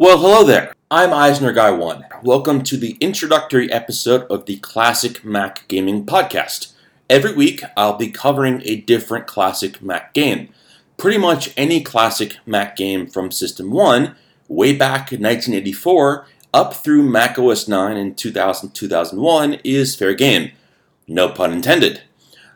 Well, hello there. I'm Eisner Guy One. Welcome to the introductory episode of the Classic Mac Gaming Podcast. Every week, I'll be covering a different classic Mac game. Pretty much any classic Mac game from System 1, way back in 1984, up through Mac OS 9 in 2000 2001 is fair game. No pun intended.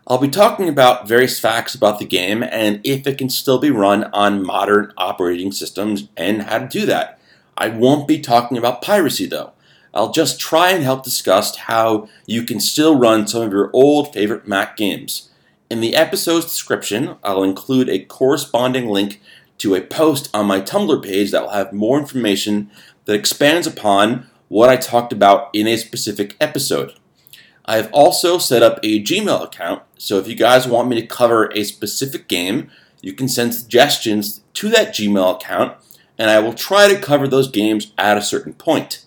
I'll be talking about various facts about the game and if it can still be run on modern operating systems and how to do that. I won't be talking about piracy though. I'll just try and help discuss how you can still run some of your old favorite Mac games. In the episode's description, I'll include a corresponding link to a post on my Tumblr page that will have more information that expands upon what I talked about in a specific episode. I have also set up a Gmail account, so if you guys want me to cover a specific game, you can send suggestions to that Gmail account and I will try to cover those games at a certain point.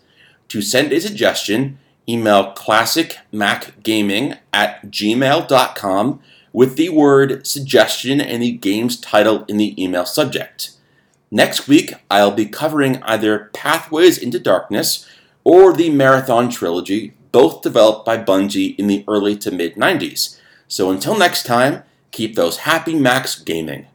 To send a suggestion, email classicmacgaming at gmail.com with the word suggestion and the game's title in the email subject. Next week, I'll be covering either Pathways into Darkness or the Marathon Trilogy, both developed by Bungie in the early to mid 90s. So until next time, keep those happy Macs gaming.